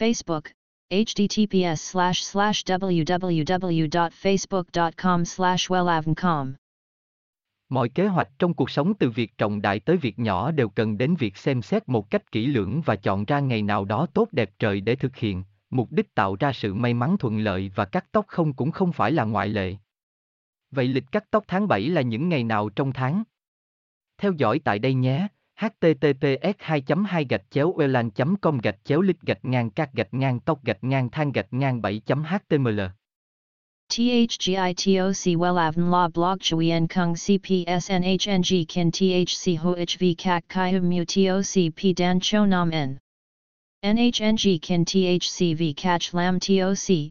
Facebook, https slash slash www.facebook.com slash wellavncom. Mọi kế hoạch trong cuộc sống từ việc trọng đại tới việc nhỏ đều cần đến việc xem xét một cách kỹ lưỡng và chọn ra ngày nào đó tốt đẹp trời để thực hiện, mục đích tạo ra sự may mắn thuận lợi và cắt tóc không cũng không phải là ngoại lệ. Vậy lịch cắt tóc tháng 7 là những ngày nào trong tháng? Theo dõi tại đây nhé https 2 2 gạch chéo welan com gạch chéo lít gạch ngang các gạch ngang tóc gạch ngang than gạch ngang 7 html THGITOC WELAVN La Blog Chuyen Kung CPSNHNG Kin THC HOHV CAC CHI Hum Mu TOC P Dan Cho Nam N. NHNG Kin THC V CACH Lam TOC